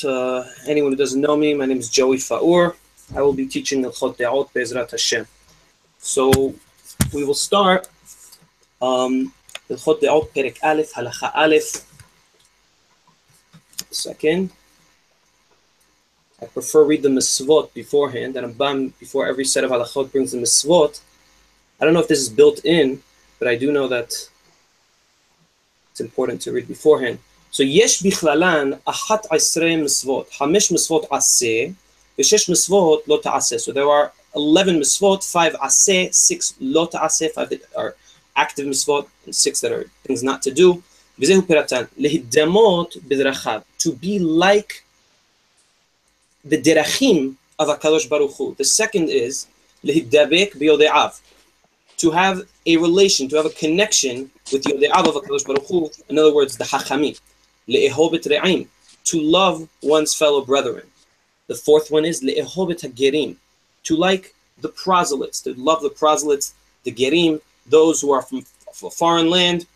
to anyone who doesn't know me, my name is Joey Faur. I will be teaching the Chot De'ot Be'ezrat Hashem. So we will start um, the Chot De'ot Perek Aleph, Halacha Aleph. Second. I prefer read the Misvot beforehand, and Rambam, before every set of halachot brings the Misvot. I don't know if this is built in, but I do know that it's important to read beforehand. So יש בכללן אחת עשרה מצוות, חמש מצוות עשה ושש מצוות לא תעשה. So there are 11 מצוות, 5 עשה, 6 לא תעשה, 5 that are active מצוות, and 6 that are things not to do. וזהו פירתן, להידמות בדרכיו, to be like the derachim of HaKadosh Baruch Hu. The second is להידבק ביודעיו, to have a relation, to have a connection with יודעיו of HaKadosh Baruch Hu, in other words, the Hachamim to love one's fellow brethren. The fourth one is to like the proselytes, to love the proselytes, the gerim, those who are from a foreign land.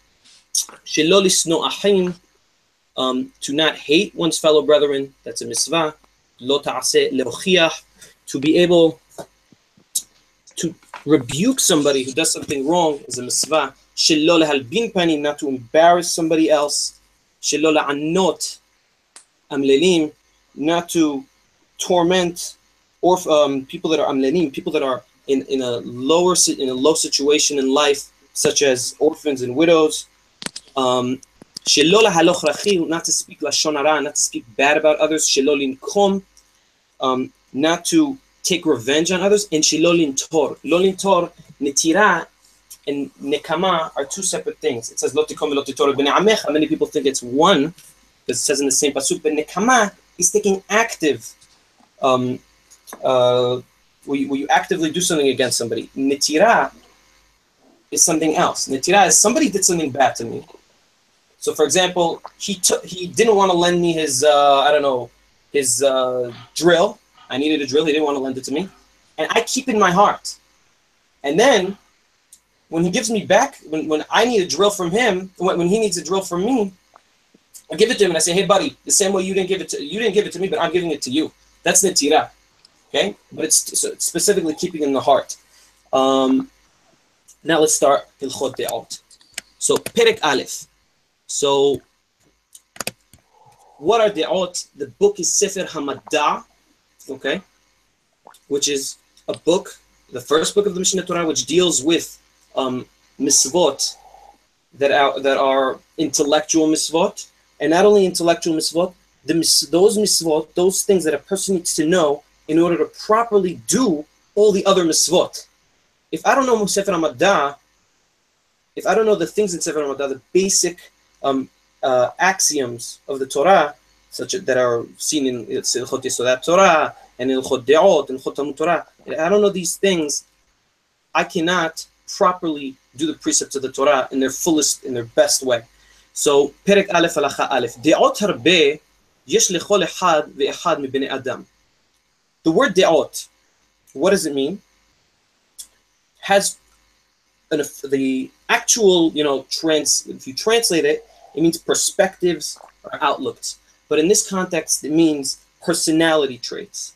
Um, to not hate one's fellow brethren, that's a mitzvah. To be able to rebuke somebody who does something wrong is a mitzvah. Not to embarrass somebody else שלא לענות amlelim, not to torment or um, people that are amlelim, people that are in, in a lower in a low situation in life, such as orphans and widows. Um, not to speak lashon hara, not to speak bad about others. Shelolin kom, um, not to take revenge on others. And shelolin tor, lolin tor, netira and nekama are two separate things. It says lotikom lotitor b'ne'amecha. Many people think it's one, because it says in the same pasuk. But nekama is taking active. Um, uh, where you, you actively do something against somebody. Netira is something else. Netira is somebody did something bad to me. So, for example, he took he didn't want to lend me his uh, I don't know his uh, drill. I needed a drill. He didn't want to lend it to me, and I keep in my heart. And then when he gives me back, when, when I need a drill from him, when, when he needs a drill from me, I give it to him and I say, hey buddy, the same way you didn't give it to you didn't give it to me, but I'm giving it to you. That's netira. Okay? But it's, so specifically keeping in the heart. Um, now let's start Hilchot De'ot. So Perek Aleph. So what are De'ot? The book is Sefer Hamada, okay? Which is a book, the first book of the Mishneh Torah, which deals with um, misvot that are that are intellectual misvot, and not only intellectual misvot, the those misvot, those things that a person needs to know in order to properly do all the other misvot. If I don't know Sefer Hamadah, if I don't know the things in Sefer Hamadah, the basic um, uh, axioms of the Torah, such that are seen in Ilchot Yesodat Torah and Ilchot De'ot and Ilchot Torah, if I don't know these things, I cannot properly do the precepts of the Torah in their fullest, in their best way. So, Perek Aleph Halacha Aleph. De'ot harbe yesh lechol echad ve'echad mibnei adam. The word de'ot, what does it mean? Has an, the actual, you know, trans. If you translate it, it means perspectives or outlooks. But in this context, it means personality traits.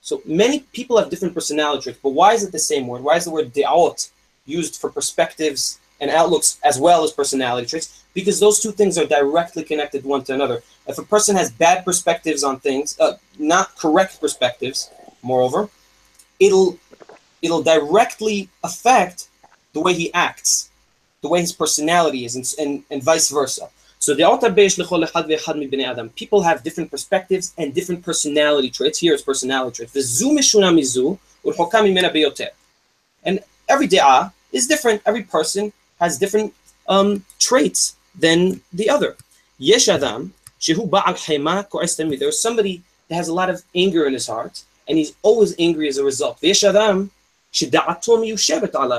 So many people have different personality traits, but why is it the same word? Why is the word de'ot used for perspectives and outlooks as well as personality traits because those two things are directly connected one to another. If a person has bad perspectives on things, uh, not correct perspectives, moreover, it'll it'll directly affect the way he acts, the way his personality is, and, and, and vice versa. So the adam. People have different perspectives and different personality traits. Here is personality traits. And every day is different. Every person has different um, traits than the other. Yesh adam shehu ba'al hema There's somebody that has a lot of anger in his heart, and he's always angry as a result. Yesh adam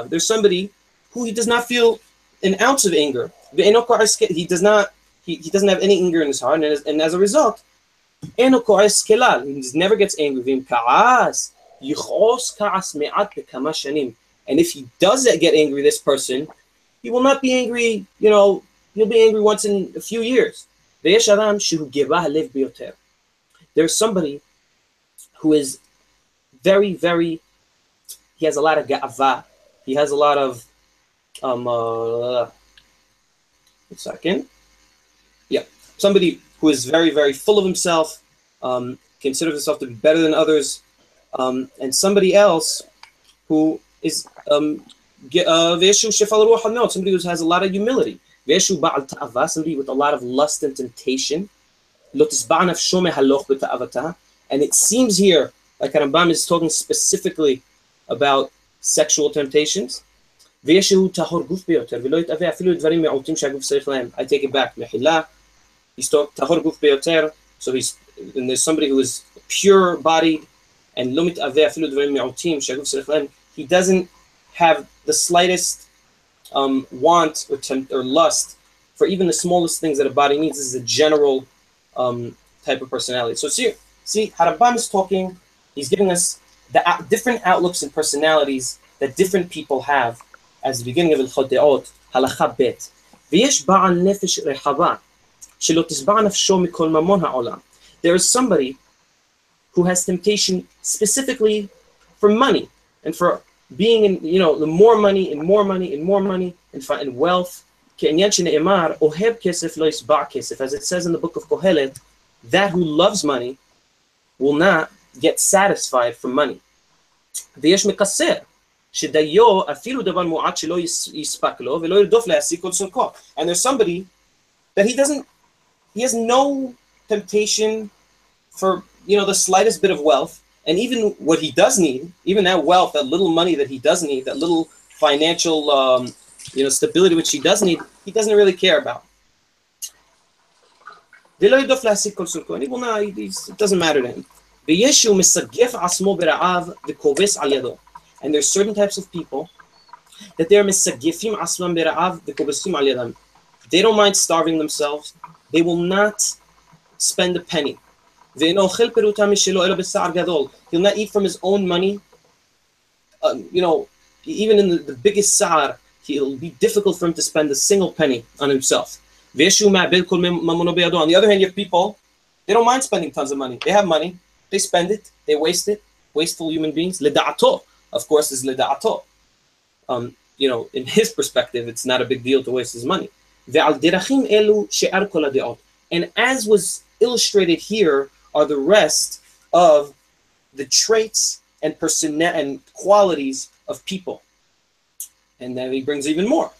There's somebody who he does not feel an ounce of anger. He does not. He, he doesn't have any anger in his heart, and as, and as a result, he never gets angry. And if he does get angry, this person, he will not be angry, you know, he'll be angry once in a few years. There's somebody who is very, very, he has a lot of ga'ava. He has a lot of, um, uh, second. Yeah, somebody who is very, very full of himself, um, considers himself to be better than others, um, and somebody else who is um, uh, somebody who has a lot of humility. Somebody with a lot of lust and temptation. And it seems here like Rambam is talking specifically about sexual temptations. I take it back. He's talking so he's and there's somebody who is pure bodied and he doesn't have the slightest um, want or, tempt or lust for even the smallest things that a body needs. This is a general um, type of personality. So see, see, Harambam is talking. He's giving us the uh, different outlooks and personalities that different people have as the beginning of Hilchot De'ot, Halakha Bet. There is somebody who has temptation specifically for money and for being in, you know, the more money and more money and more money and, and wealth. As it says in the book of Kohelet, that who loves money will not get satisfied from money. ויש מקסר, שדיו אפילו דבר מועט שלא יספק לו ולא ירדוף להשיג כל צורכו. And there's somebody that he doesn't, he has no temptation for, you know, the slightest bit of wealth and even what he does need, even that wealth, that little money that he does need, that little financial um, you know, stability which he does need, he doesn't really care about. It doesn't matter to him. And there's certain types of people that they're misagifim aslam They don't mind starving themselves. They will not spend a penny. He'll not eat from his own money. Um, you know, even in the, the biggest sa'ar, it'll be difficult for him to spend a single penny on himself. On the other hand, you have people, they don't mind spending tons of money. They have money, they spend it, they waste it. Wasteful human beings. Lida'ato, of course, is lida'ato. Um, you know, in his perspective, it's not a big deal to waste his money. And as was illustrated here, are the rest of the traits and person and qualities of people. And then he brings even more.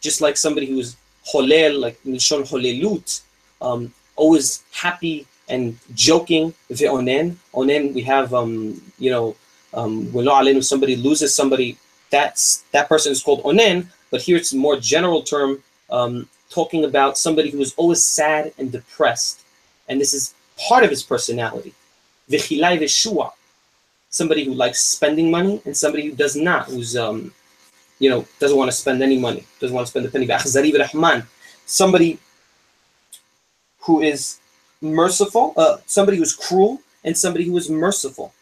Just like somebody who's holel, like nishon holelut, um, always happy and joking. Ve'onen, onen, we have, um, you know, um, when somebody loses somebody, that's that person is called onen. But here it's a more general term, um, talking about somebody who is always sad and depressed and this is part of his personality. V'chilai v'shua, somebody who likes spending money and somebody who does not, who's um, you know, doesn't want to spend any money, doesn't want to spend a penny. V'achzari v'rahman, somebody who is merciful, uh, somebody who's cruel, and somebody who is merciful.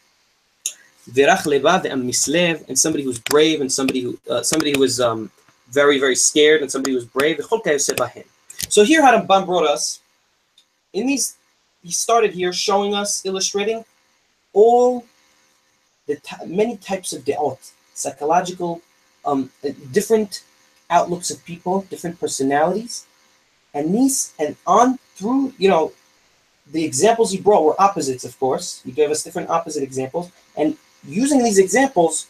And somebody who's brave, and somebody who uh, somebody who is um, very very scared, and somebody who's brave. So here, Harambam brought us in these he started here showing us, illustrating all the many types of de'ot, psychological, um, different outlooks of people, different personalities, and these and on through you know the examples he brought were opposites, of course. He gave us different opposite examples, and using these examples,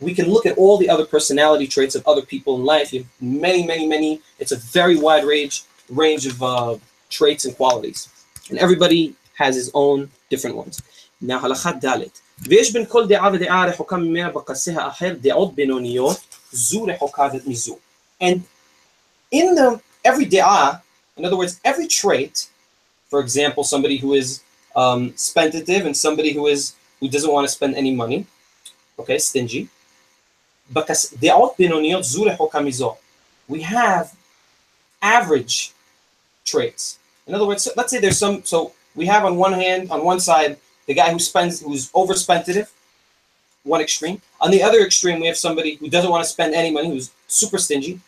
we can look at all the other personality traits of other people in life. You have many, many, many. It's a very wide range range of uh, traits and qualities. And everybody has his own different ones. Now, halakha dalet. ויש בין כל דעה ודעה רחוקה ממנה בקצה האחר דעות בינוניות, זו רחוקה מזו. And in the, every דעה, in other words, every trait, for example, somebody who is um, spentative and somebody who is who doesn't want to spend any money, okay, stingy. Because דעות בינוניות זו רחוקה מזו. We have average traits. In other words, let's say there's some. So we have on one hand, on one side, the guy who spends, who's overspentative, one extreme. On the other extreme, we have somebody who doesn't want to spend any money, who's super stingy.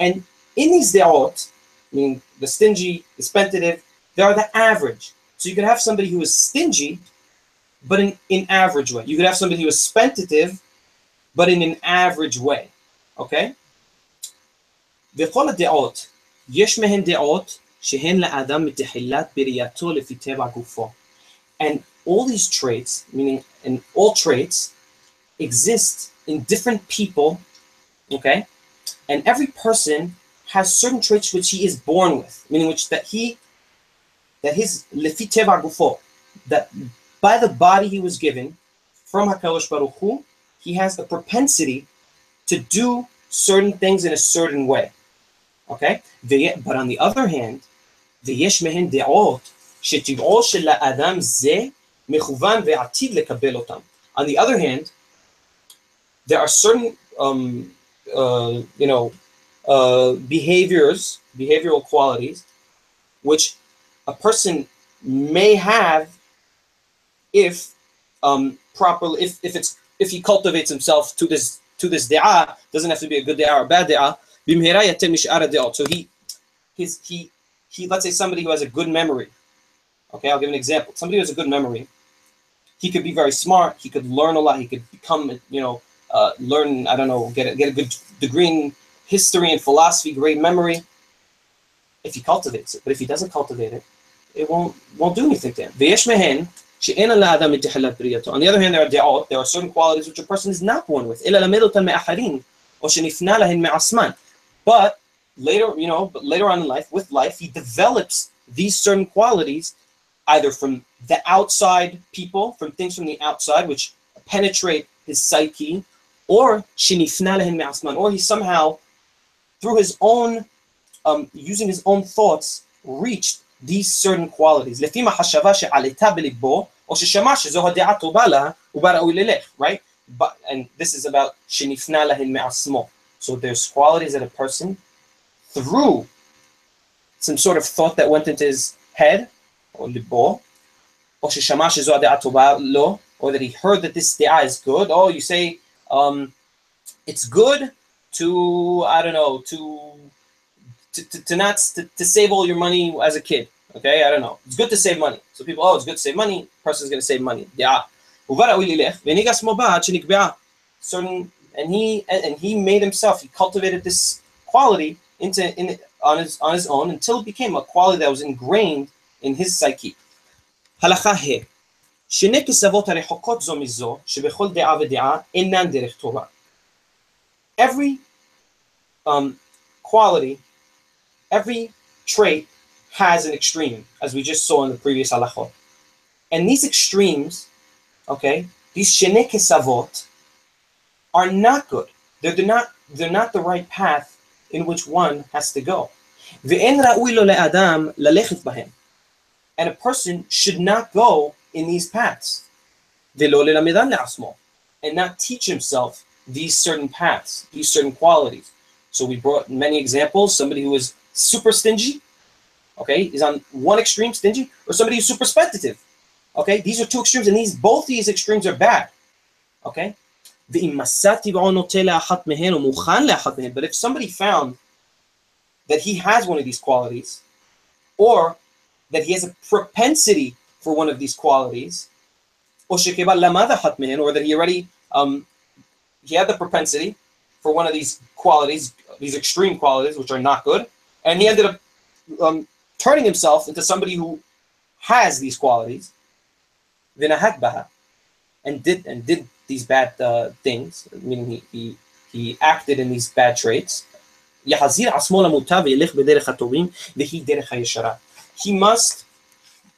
And in these de'ot, I mean the stingy, the spentative, they are the average. So you could have somebody who is stingy, but in an average way. You could have somebody who is spentative, but in an average way. Okay? De'ot, yesh mehen de'ot שהן לאדם מתחילת בריאתו לפי טבע גופו. And all these traits, meaning and all traits, exist in different people, okay? And every person has certain traits which he is born with, meaning which that he, that his lefi teva gufo, that by the body he was given from Hakadosh Baruch Hu, he has a propensity to do certain things in a certain way. Okay? But on the other hand, ויש מהן דעות שטבעו של האדם זה מכוון ועתיד לקבל אותם. On the other hand, there are certain, um, uh, you know, uh, behaviors, behavioral qualities, which a person may have if um, properly, if, if it's if he cultivates himself to this to this da'ah, doesn't have to be a good da'ah or a bad da'ah. so he his he he let's say somebody who has a good memory. Okay, I'll give an example. Somebody who has a good memory, he could be very smart. He could learn a lot. He could become, you know, uh, learn. I don't know, get a, get a good degree in history and philosophy, great memory. If he cultivates it, but if he doesn't cultivate it, it won't won't do anything to him. On the other hand, there are there are certain qualities which a person is not born with. But later, you know, but later on in life, with life, he develops these certain qualities either from the outside people, from things from the outside, which penetrate his psyche, or or he somehow, through his own, um, using his own thoughts, reached these certain qualities. Right? But, and this is about so there's qualities of a person through some sort of thought that went into his head, or libo, or shishamash lo, or that he heard that this da'ah is good. Oh, you say um, it's good to, I don't know, to to, to, to not to, to, save all your money as a kid. Okay, I don't know. It's good to save money. So people, oh, it's good to save money. Person's gonna save money. Yeah. Certain and he and, and he made himself. He cultivated this quality into in on his on his own until it became a quality that was ingrained in his psyche. הלכה ה' שני כסבות הרחוקות זו מזו, שבכל דעה ודעה אינן דרך טובה. Every um, quality every trait has an extreme, as we just saw in the previous halachot. And these extremes, okay, these shene kesavot, are not good. They're, they're, not, they're not the right path in which one has to go. And a person should not go in these paths. And not teach himself these certain paths, these certain qualities. So we brought many examples. Somebody who is super stingy, okay, is on one extreme, stingy, or somebody who's super speculative. Okay, these are two extremes, and these both these extremes are bad. Okay. But if somebody found that he has one of these qualities, or that he has a propensity for one of these qualities, or that he already um, he had the propensity for one of these qualities, these extreme qualities, which are not good, and he ended up um, turning himself into somebody who has these qualities, and did and did these bad uh, things, meaning he, he he acted in these bad traits. He must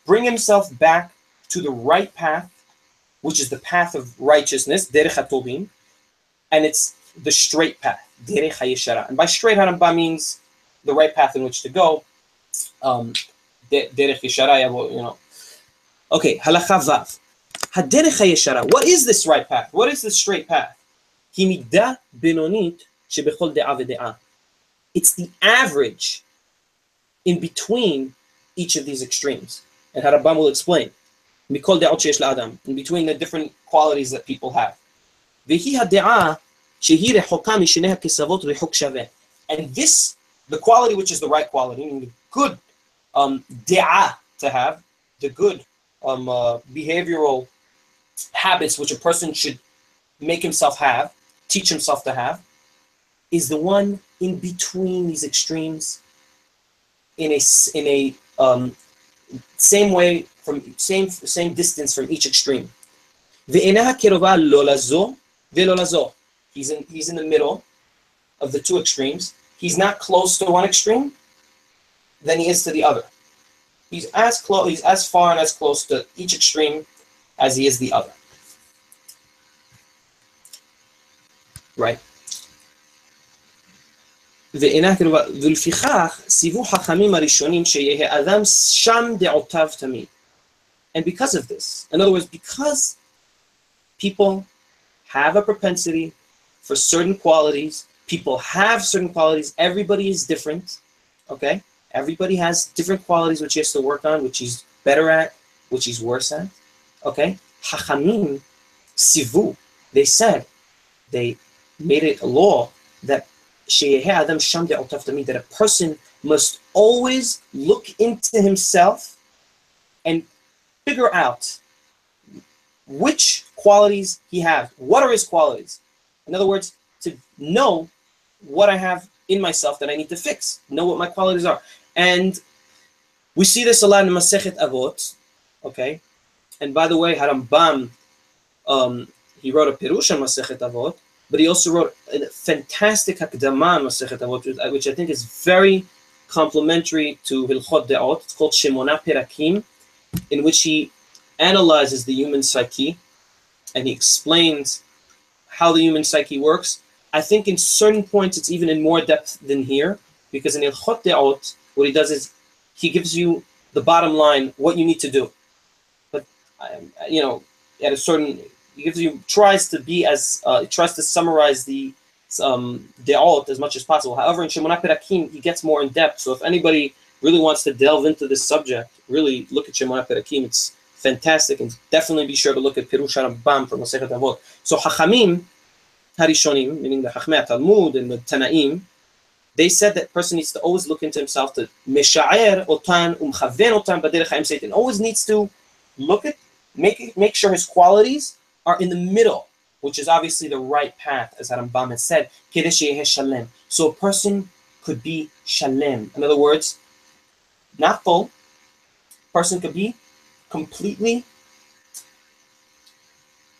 bring himself back to the right path, which is the path of righteousness, and it's the straight path, And by straight Harambam means the right path in which to go. Um, you know. Okay, halacha vav. Haderech hayeshara. What is this right path? What is this straight path? Himida benonit shebechol de'a ve'de'a. It's the average in between each of these extremes. And Harambam will explain. Mikol de'ot sheyesh la'adam. In between the different qualities that people have. Vehi ha'de'a shehi rechoka mishenei ha'kesavot rechok shaveh. And this the quality which is the right quality, the good um, da'ah to have, the good um, uh, behavioral habits which a person should make himself have, teach himself to have, is the one in between these extremes in a, in a um, same way, from same, same distance from each extreme. He's in, he's in the middle of the two extremes. He's not close to one extreme than he is to the other. He's as close, he's as far and as close to each extreme as he is the other. Right? ואינה קרובה, ולפיכך ציוו חכמים הראשונים שיהיה אדם שם דעותיו תמיד. And because of this, in other words, because people have a propensity for certain qualities, people have certain qualities, everybody is different, okay? Everybody has different qualities which he has to work on, which he's better at, which he's worse at, okay? Hachamim, sivu, they said, they made it a law that that a person must always look into himself and figure out which qualities he has. What are his qualities? In other words, to know what I have in myself that I need to fix, know what my qualities are. And we see this a lot in Masechet Avot, okay? And by the way, Harambam, um, he wrote a Pirush on Masechet Avot, but he also wrote a fantastic Hakdama Masechet Avot, which I think is very complementary to Hilchot De'ot. It's called Shemona Perakim, in which he analyzes the human psyche and he explains how the human psyche works. I think in certain points it's even in more depth than here, because in Hilchot De'ot, what he does is he gives you the bottom line, what you need to do. Um, you know, at a certain gives you tries to be as uh, tries to summarize the um, de'ot as much as possible. However, in Shemona Perakim, he gets more in depth. So if anybody really wants to delve into this subject, really look at Shemona Perakim. It's fantastic, and definitely be sure to look at Pirush Rambam from Masechet Avot. So Hachamim, Harishonim, meaning the Chachmei Talmud and the Tanaim, they said that person needs to always look into himself to meshaer otan umchaven otan b'derech Satan always needs to look at make make sure his qualities are in the middle, which is obviously the right path, as Rambam has said. So a person could be shalem. In other words, not full. Person could be completely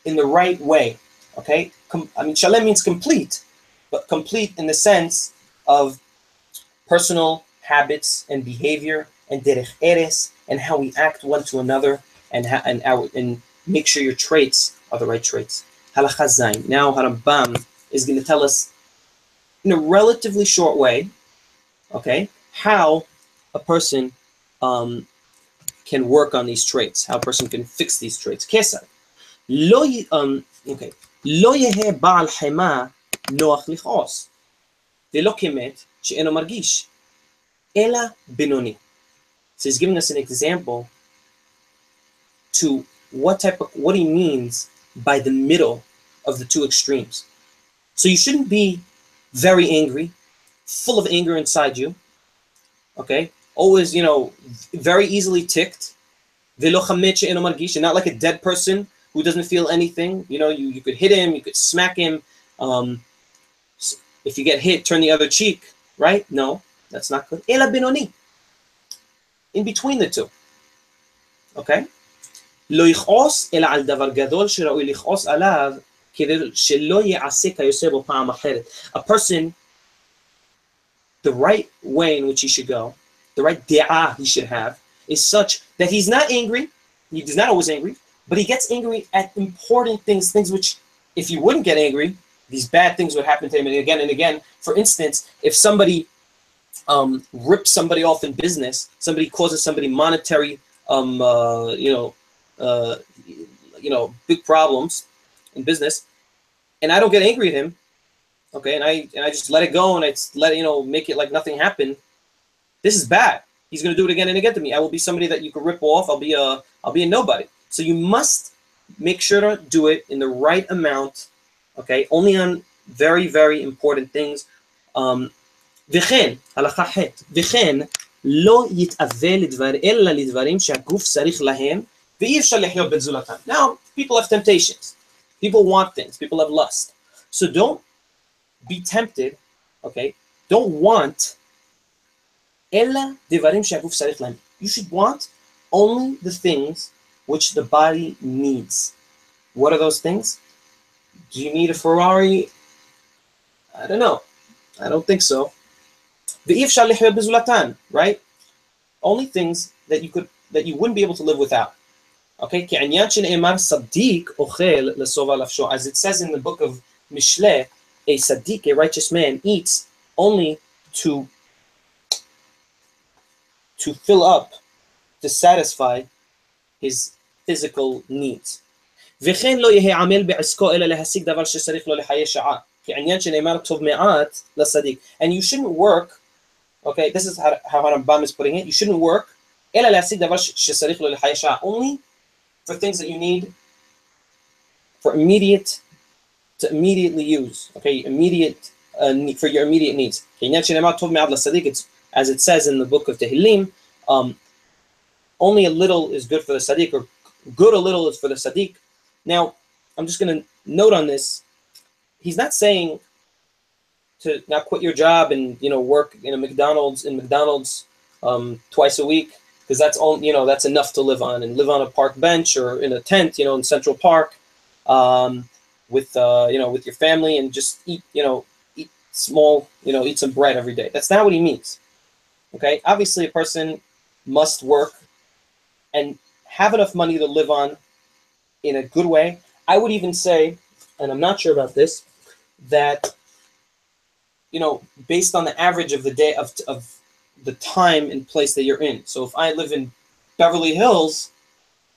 in the right way. Okay? Com- I mean, shalem means complete, but complete in the sense of personal habits and behavior and derech eres and how we act one to another and ha- and our and make sure your traits are the right traits. Halacha Zain. Now Harambam is going to tell us in a relatively short way, okay, how a person um, can work on these traits, how a person can fix these traits. Kesar. Lo, um, okay. לא יהא בעל חמאה נוח לכעוס, ולא כמת שאינו מרגיש, אלא בינוני. So he's giving us an example to what type of what he means by the middle of the two extremes. So you shouldn't be very angry, full of anger inside you. Okay? Always, you know, very easily ticked. Not like a dead person who doesn't feel anything. You know, you, you could hit him, you could smack him. Um, if you get hit, turn the other cheek, right? No, that's not good. In between the two. Okay? לא יכעוס אלא על דבר גדול שראוי לכעוס עליו כדי שלא יעשה כיוצא בו פעם אחרת. A person, the right way in which he should go, the right da'ah he should have, is such that he's not angry, he's not always angry, but he gets angry at important things, things which, if he wouldn't get angry, these bad things would happen to him again and again. For instance, if somebody um, rips somebody off in business, somebody causes somebody monetary, um, uh, you know, uh, you know, big problems in business, and I don't get angry at him, okay, and I and I just let it go and I let you know make it like nothing happened. This is bad. He's gonna do it again and again to me. I will be somebody that you can rip off. I'll be a I'll be a nobody. So you must make sure to do it in the right amount, okay? Only on very very important things. Um, וכן, הלכה ח', וכן, לא יתאווה לדבר, אלא לדברים שהגוף צריך להם, now, people have temptations. People want things. People have lust. So don't be tempted, okay? Don't want You should want only the things which the body needs. What are those things? Do you need a Ferrari? I don't know. I don't think so. Right? Only things that you could that you wouldn't be able to live without. Okay? כעניין שנאמר צדיק אוכל לשובע נפשו. As it says in the book of Mishle, a tzaddik, a righteous man, eats only to to fill up, to satisfy his physical needs. וכן לא יהיה עמל בעסקו אלא להשיג דבר שצריך לו לחיי שעה. כעניין שנאמר טוב מעט לצדיק. And you shouldn't work, okay, this is how, how Rambam is putting it, you shouldn't work אלא להשיג דבר שצריך לו לחיי שעה. Only for things that you need for immediate to immediately use. Okay, immediate uh, for your immediate needs. It's as it says in the book of Tehillim, um, only a little is good for the sadiq, or good a little is for the sadiq. Now, I'm just going to note on this. He's not saying to now quit your job and you know work in a McDonald's in McDonald's um, twice a week because that's all you know that's enough to live on and live on a park bench or in a tent you know in Central Park um, with uh, you know with your family and just eat you know eat small you know eat some bread every day. That's not what he means. Okay, obviously a person must work and have enough money to live on in a good way. I would even say, and I'm not sure about this, that you know, based on the average of the day of, of the time and place that you're in. So if I live in Beverly Hills,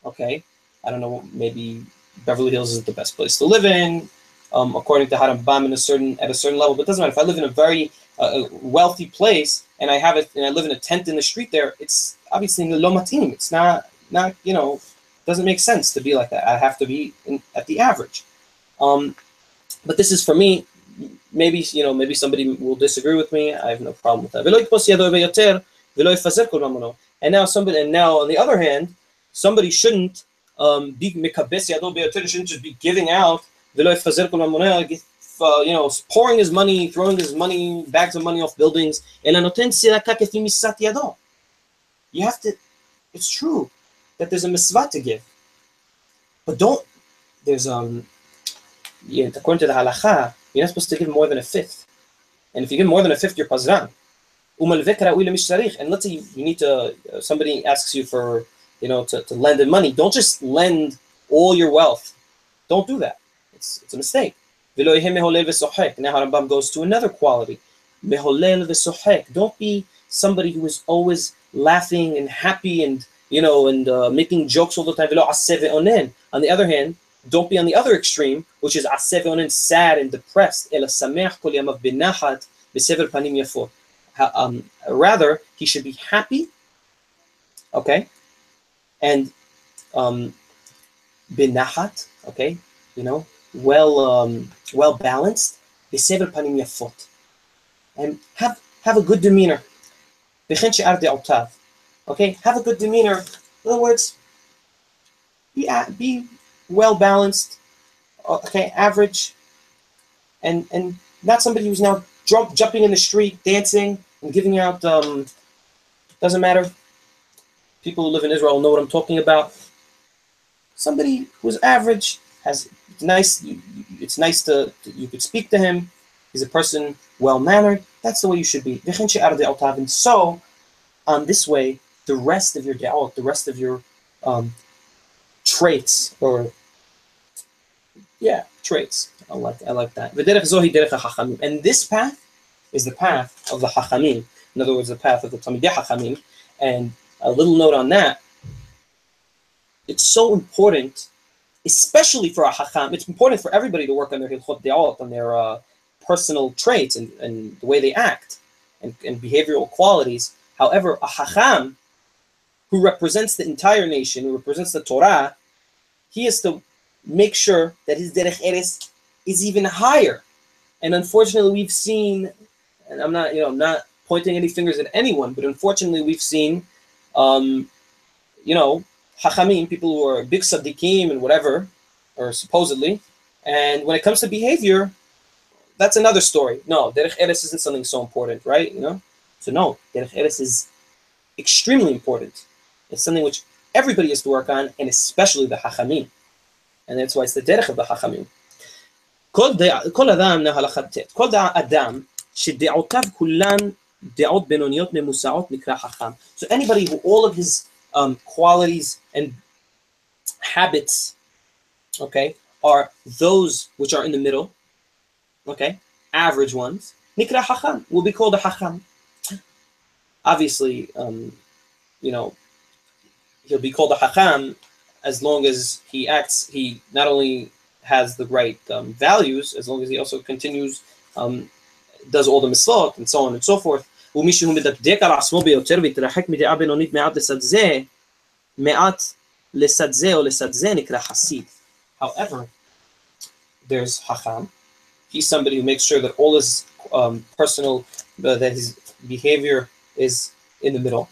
okay, I don't know, maybe Beverly Hills is the best place to live in, um, according to Harambam in a certain at a certain level. But it doesn't matter if I live in a very uh, wealthy place and I have it and I live in a tent in the street there. It's obviously in the lomatim. It's not not you know doesn't make sense to be like that. I have to be in, at the average. Um, but this is for me. Maybe you know, maybe somebody will disagree with me. I have no problem with that. And now somebody, and now on the other hand, somebody shouldn't um, be shouldn't just be giving out. Uh, you know, pouring his money, throwing his money, bags of money off buildings. You have to. It's true that there's a mitzvah to give. But don't, there's, um, yeah, according to the halacha, you're not supposed to give more than a fifth. And if you give more than a fifth, you're pazran. And let's say you, need to, uh, somebody asks you for, you know, to, to lend them money. Don't just lend all your wealth. Don't do that. It's, it's a mistake. Now Harambam goes to another quality. Don't be somebody who is always laughing and happy and you know, and uh, making jokes all the time. On the other hand, don't be on the other extreme, which is sad and depressed. Um, rather, he should be happy, okay, and um, binahat, okay, you know, well, um, well balanced, and have have a good demeanor. Okay, have a good demeanor. In other words, be be well balanced. Okay, average, and and not somebody who's now jump, jumping in the street, dancing, and giving out. Um, doesn't matter. People who live in Israel know what I'm talking about. Somebody who's average has nice. It's nice to you could speak to him. He's a person well mannered. That's the way you should be. So, on this way, the rest of your da'wah, the rest of your um, traits, or yeah, traits. I like I like that. And this path is the path of the hachamim. In other words, the path of the Talmidei hachamim. And a little note on that. It's so important, especially for a hacham. It's important for everybody to work on their hilchot de'ot, on their uh, personal traits and, and the way they act and, and behavioral qualities. However, a hacham who represents the entire nation, who represents the Torah, he has to make sure that his derech eres is even higher. And unfortunately, we've seen, and I'm not, you know, I'm not pointing any fingers at anyone, but unfortunately, we've seen, um, you know, hachamim, people who are big saddikim and whatever, or supposedly, and when it comes to behavior, that's another story. No, derech eres isn't something so important, right? You know, so no, derech eres is extremely important. It's something which everybody has to work on, and especially the hachamim, and that's why it's the derech of the hachamim. כל אדם להלכת ט', כל אדם שדעותיו כולן דעות בינוניות ממוסעות נקרא חכם. So anybody who all of his um, qualities and habits, okay, are those which are in the middle, okay, average ones, nikra hacham will be called a hacham. Obviously, um, you know, he'll be called a hacham as long as he acts, he not only has the right um, values, as long as he also continues, um, does all the mitzvot and so on and so forth. ומי שהוא מדקדק על עצמו ביותר והתרחק מדעה בינונית מעט לצד זה, מעט לצד זה או לצד זה נקרא חסיד. However, there's Hacham. He's somebody who makes sure that all his um, personal, uh, that his behavior is in the middle.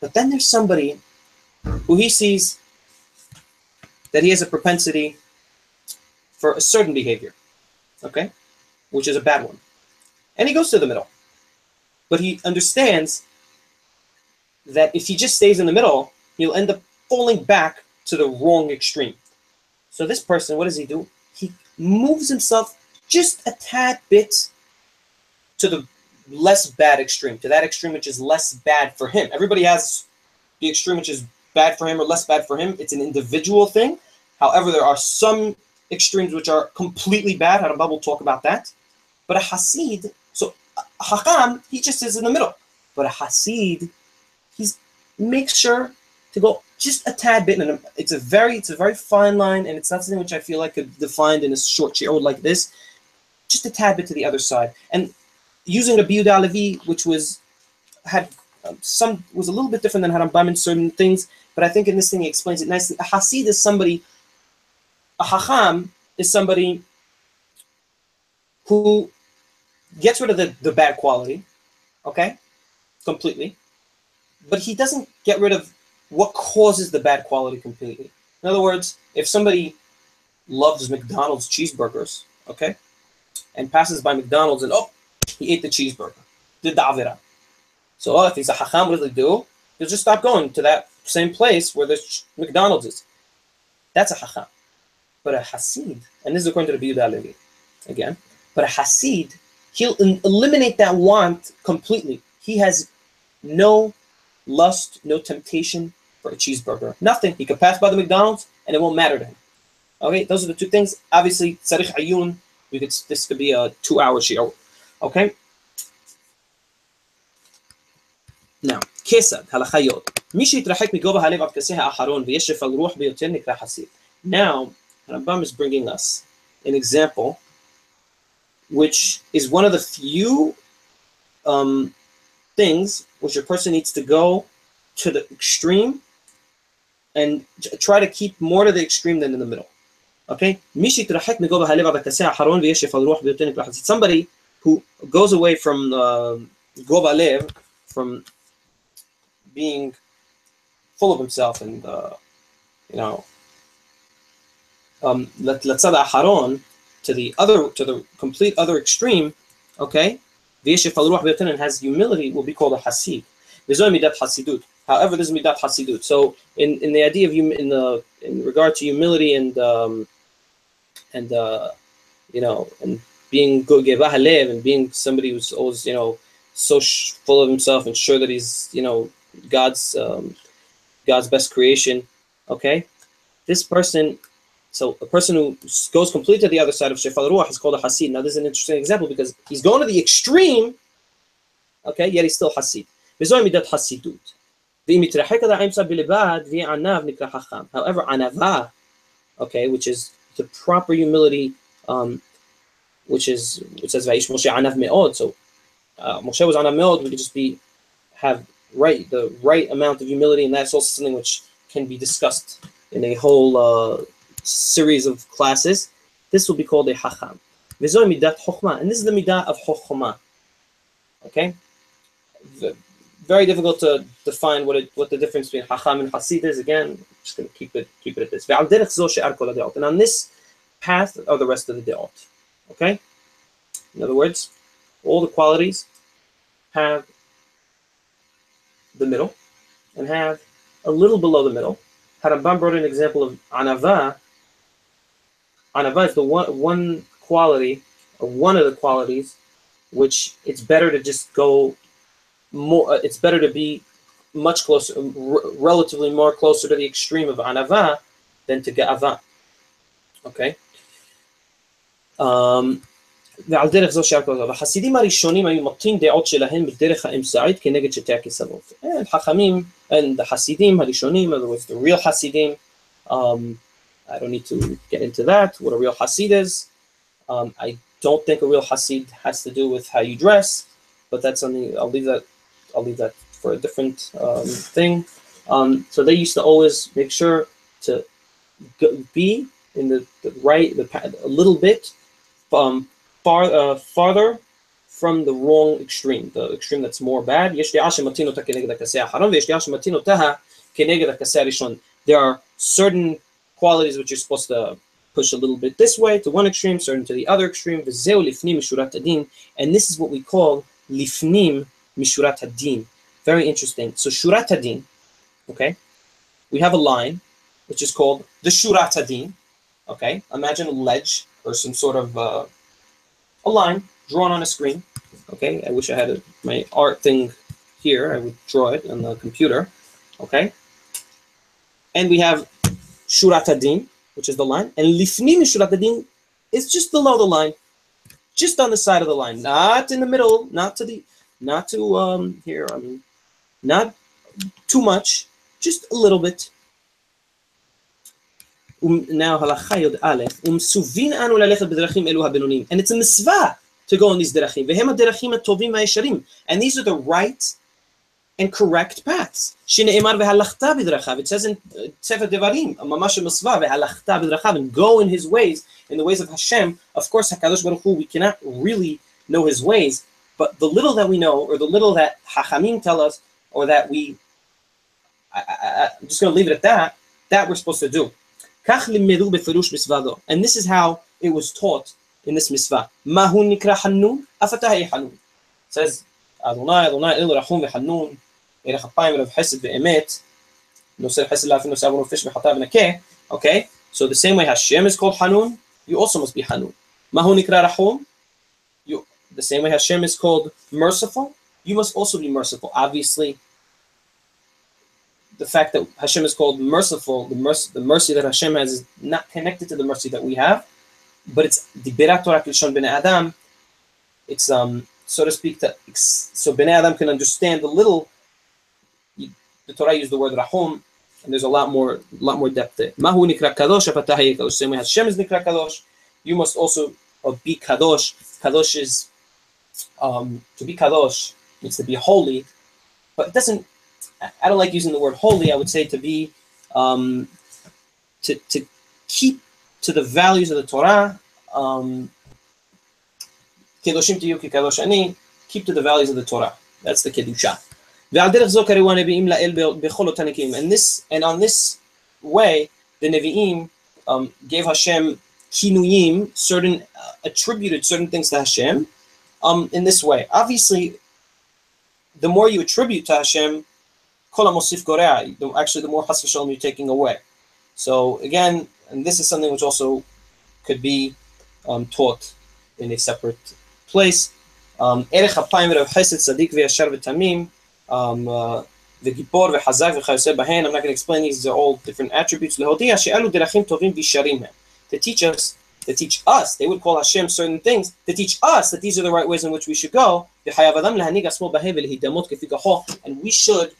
But then there's somebody who he sees that he has a propensity for a certain behavior, okay, which is a bad one. And he goes to the middle. But he understands that if he just stays in the middle, he'll end up falling back to the wrong extreme. So this person, what does he do? He moves himself just a tad bit to the less bad extreme, to that extreme which is less bad for him. Everybody has the extreme which is bad for him or less bad for him. It's an individual thing. However, there are some extremes which are completely bad. Harambam will talk about that. But a Hasid, so a Hakam, he just is in the middle. But a Hasid, he's makes sure to go just a tad bit. And it's a very, it's a very fine line, and it's not something which I feel like could be defined in a short shiur like this. Just a tad bit to the other side, and using the Yehuda Levi, which was had um, some was a little bit different than Harambam in certain things, but I think in this thing he explains it nicely. A Hasid is somebody, a Hacham is somebody who gets rid of the, the bad quality, okay, completely, but he doesn't get rid of what causes the bad quality completely. In other words, if somebody loves McDonald's cheeseburgers, okay, and passes by McDonald's and oh, he ate the cheeseburger, the avira. So if he's a hacham, what does he do? He'll just stop going to that same place where the McDonald's is. That's a hacham. But a hasid, and this is according to the Yehuda Levi, again, but a hasid, he'll eliminate that want completely. He has no lust, no temptation for a cheeseburger. Nothing. He could pass by the McDonald's and it won't matter to him. Okay, those are the two things. Obviously, tzarich ayun. We could this could be a two-hour shiur. Okay. Now, kesad halachayot. מי שהתרחק מגובה הלב עד כסה האחרון וישף על רוח ביותר נקרא חסיד. Now, Rambam is bringing us an example which is one of the few um, things which a person needs to go to the extreme and try to keep more to the extreme than in the middle. Okay? Somebody who goes away from uh, Gova from being full of himself and, uh, you know, um, haron to the other, to the complete other extreme, okay? and has humility will be called a hasid. V'zoy midat hasidut. However, this is midat hasidut. So, in, in the idea of hum, in the in regard to humility and um, and uh, you know and being good and being somebody who's always you know so full of himself and sure that he's you know God's um, God's best creation. Okay, this person. So a person who goes completely to the other side of Shefal Ruach is called a Hasid. Now this is an interesting example because he's going to the extreme, okay, yet he's still Hasid. However, anava, okay, which is the proper humility, um, which is it says Vaish Moshe anav meod. So uh, Moshe was anav meod. We could just be have right the right amount of humility, and that's also something which can be discussed in a whole uh, series of classes. This will be called a hacham. And this is the midah of chokhmah. Okay, very difficult to define what it, what the difference between Hacham and Hasid is. Again, I'm just going to keep it keep it at this. And on this path are the rest of the deot. Okay? In other words, all the qualities have the middle and have a little below the middle. Harambam brought an example of anava. Anava is the one one quality or one of the qualities which it's better to just go more. Uh, it's better to be much closer, relatively more closer to the extreme of anava than to ge'ava. Okay. Um, ועל דרך זו שער כל החסידים הראשונים היו מטים דעות שלהם בדרך האמצעית כנגד שתי הכיסאות. חכמים, and the חסידים הראשונים, in other words, the real חסידים, um, I don't need to get into that, what a real Hasid is. Um, I don't think a real Hasid has to do with how you dress, but that's something I'll leave that I'll leave that for a different um, thing. Um, so they used to always make sure to be in the, the right the a little bit um, far uh, farther from the wrong extreme, the extreme that's more bad. There are certain qualities which you're supposed to push a little bit this way to one extreme, certain to the other extreme. And this is what we call lifnim mishurat hadin. Very interesting. So shurat hadin, okay, we have a line which is called the shurat hadin. Okay, imagine a ledge or some sort of uh, a line drawn on a screen. Okay, I wish I had a, my art thing here. I would draw it on the computer. Okay, and we have shurat hadin, which is the line, and lifnim shurat hadin is just below the line, just on the side of the line, not in the middle, not to the not to um here I mean not too much just a little bit now הלכה י"א, ומסובין אנו ללכת בדרכים אלו הבינוניים. And it's a mitzvah to go on these דרכים, והם הדרכים הטובים והישרים. And these are the right and correct paths. שנאמר והלכת בדרכיו. It says in ספר דברים, ממש מצווה, והלכת בדרכיו, and go in his ways, in the ways of Hashem. Of course, HaKadosh Baruch Hu, we cannot really know his ways, but the little that we know, or the little that Hachamim tell us, or that we, I, am just going to leave it at that, that we're supposed to do. And this is how it was taught in this mitzvah. Mahu nikra hanun, afatahi hanun. says, Adonai, il rachum v'hanun, erech apayim rav chesed ve'emet, nosel chesed lafin nosel avon fish v'chatav v'nakeh. Okay, so the same way Hashem is called Hanun, you also must be Hanun. Mahu nikra rachum, the same way Hashem is called merciful, you must also be merciful. Obviously, the fact that Hashem is called merciful, the mercy, the mercy that Hashem has is not connected to the mercy that we have, but it's the Birat Torah Kilshon Bnei Adam. It's um so to speak that so Bnei Adam can understand a little. The Torah used the word Rahum, and there's a lot more, lot more depth there. Mahu nikra kadosh, Same way Hashem is nikra kadosh, you must also uh, be kadosh. Kadosh is um, to be kadosh means to be holy, but it doesn't. I don't like using the word holy. I would say to be, um, to to keep to the values of the Torah. Um. Keep to the values of the Torah. That's the kedusha. And this and on this way, the Nevi'im um, gave Hashem kinuyim, certain uh, attributed certain things to Hashem, um, in this way. Obviously, the more you attribute to Hashem, kolam osif actually the more hasv shalom you're taking away. So again, and this is something which also could be um, taught in a separate place. Um, Erech ha'paim of chesed sadik v'yashar v'tamim um, uh, v'gibor v'chazak v'chayoseh b'hen. I'm not going to explain these; they're all different attributes. Lehodia she'elu derachim tovim v'sharim hem. To teach us, to teach us, they would call Hashem certain things to teach us that these are the right ways in which we should go. And we should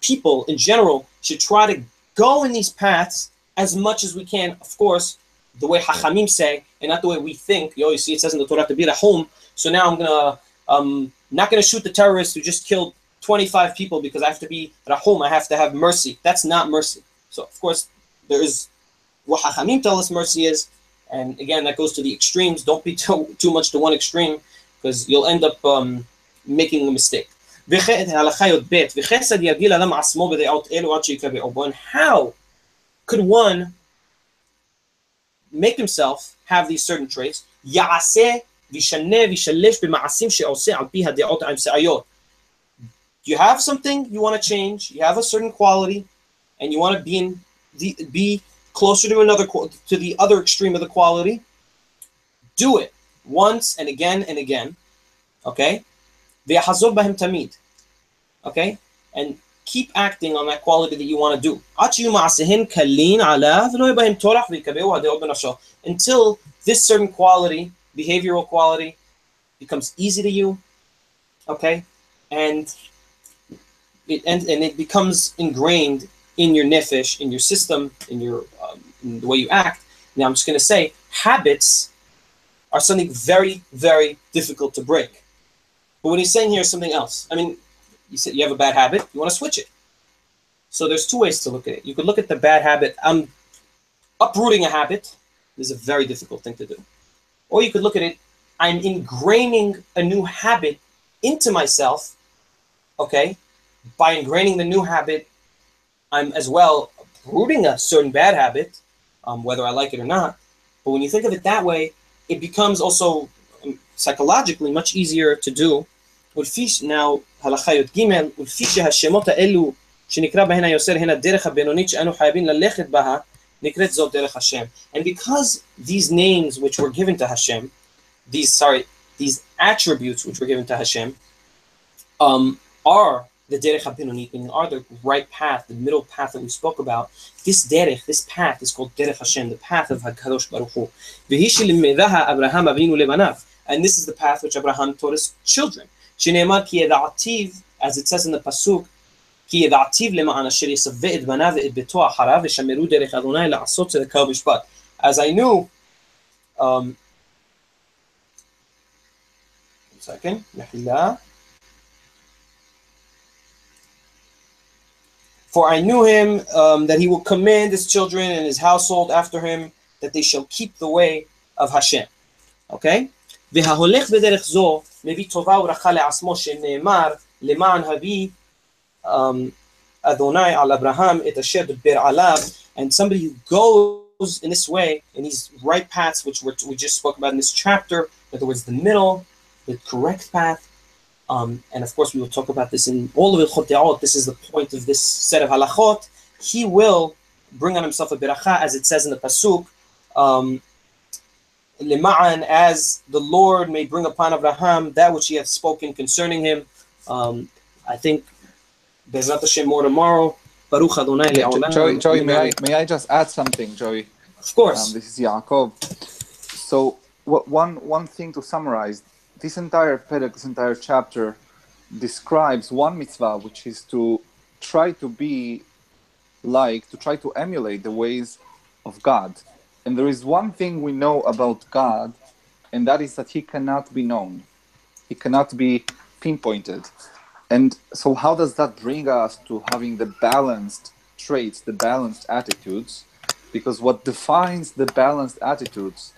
people in general, should try to go in these paths as much as we can. Of course, the way Hachamim say, and not the way we think. You, you see, it says in the Torah to be at home. So now I'm gonna, um, not gonna shoot the terrorists who just killed 25 people because I have to be at home. I have to have mercy. That's not mercy. So of course, there is what Hachamim tell us mercy is, and again, that goes to the extremes. Don't be too, too much to one extreme because you'll end up um, making a mistake הלכה י"ב, וחסד יגיל אדם עצמו בדעות אלו עד שיקבעו בו. And how could one make himself have these certain traits? יעשה וישנה וישלש במעשים שעושה על פי הדעות האמצעיות. You have something you want to change, you have a certain quality, and you want to be in the, be closer to another to the other extreme of the quality. Do it once and again and again. Okay? ויחזור בהם תמיד. okay? And keep acting on that quality that you want to do. Until this certain quality, behavioral quality, becomes easy to you, okay? And it, and, and it becomes ingrained in your nefesh, in your system, in your um, in the way you act. Now I'm just going to say habits are something very, very difficult to break. But what he's saying here is something else. I mean, you said you have a bad habit, you want to switch it. So there's two ways to look at it. You could look at the bad habit. I'm uprooting a habit. This is a very difficult thing to do. Or you could look at it. I'm ingraining a new habit into myself. Okay, by ingraining the new habit, I'm as well uprooting a certain bad habit, um, whether I like it or not. But when you think of it that way, it becomes also um, psychologically much easier to do. ולפי, now, הלכה י"ג, ולפי שהשמות האלו שנקרא בהן היוצר הן הדרך הבינונית שאנו חייבים ללכת בה, נקראת זאת דרך השם. And because these names which were given to Hashem, these, sorry, these attributes which were given to Hashem, um, are the derech habinonit, meaning are the right path, the middle path that we spoke about. This derech, this path, is called derech Hashem, the path of Hakadosh Baruch Hu. Abraham Avinu lebanav, and this is the path which Abraham taught his children. שנאמר כי ידעתיו, as it says in the pasuk, כי ידעתיו למען אשר יסווה את בניו ואת ביתו אחריו ושמרו דרך אדוני לעשות צדקה ומשפט. As I knew, um, one second, מחילה. For I knew him um, that he will command his children and his household after him that they shall keep the way of Hashem. Okay? וההולך בדרך זו מביא טובה וברכה לעצמו שנאמר למען הביא um, אדוני על אברהם את אשר דיבר עליו and somebody who goes in this way in these right paths which we just spoke about in this chapter in other words the middle the correct path. Um, and of course we will talk about this in all of Hilchot this is the point of this set of halachot. He will bring on himself a beracha as it says in the pasuk um, lima'an, as the Lord may bring upon Abraham that which he hath spoken concerning him. Um, I think Bezrat Hashem more tomorrow. Baruch Adonai Joey, Joey may, I, may I just add something, Joey? Of course. Um, this is Yaakov. So, one, one thing to summarize this entire perek, this entire chapter describes one mitzvah, which is to try to be like, to try to emulate the ways of God. And there is one thing we know about God, and that is that He cannot be known, He cannot be pinpointed. And so, how does that bring us to having the balanced traits, the balanced attitudes? Because what defines the balanced attitudes,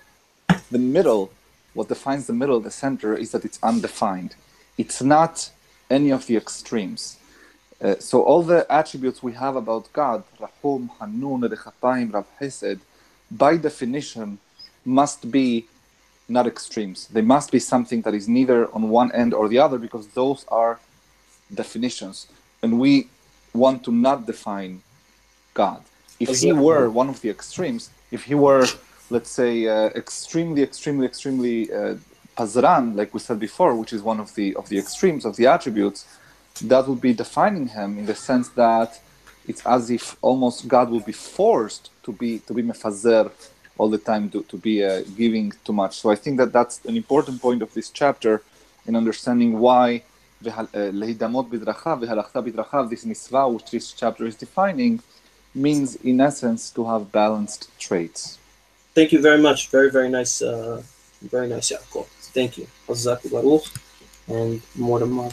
the middle what defines the middle, the center, is that it's undefined. It's not any of the extremes. Uh, so all the attributes we have about God, Rahum, Hanun, Rechapayim, Rav Hesed, by definition, must be not extremes. They must be something that is neither on one end or the other because those are definitions. And we want to not define God. If he were one of the extremes, if he were let's say, uh, extremely, extremely, extremely uh, pazran, like we said before, which is one of the of the extremes of the attributes, that would be defining him in the sense that it's as if almost God will be forced to be to be mefazer all the time to, to be uh, giving too much. So I think that that's an important point of this chapter in understanding why uh, lehidamot bidrachav v'halachta bidrachav this mitzvah which this chapter is defining means in essence to have balanced traits. Thank you very much. Very very nice. Uh, very nice, Yaakov. Thank you. And more than more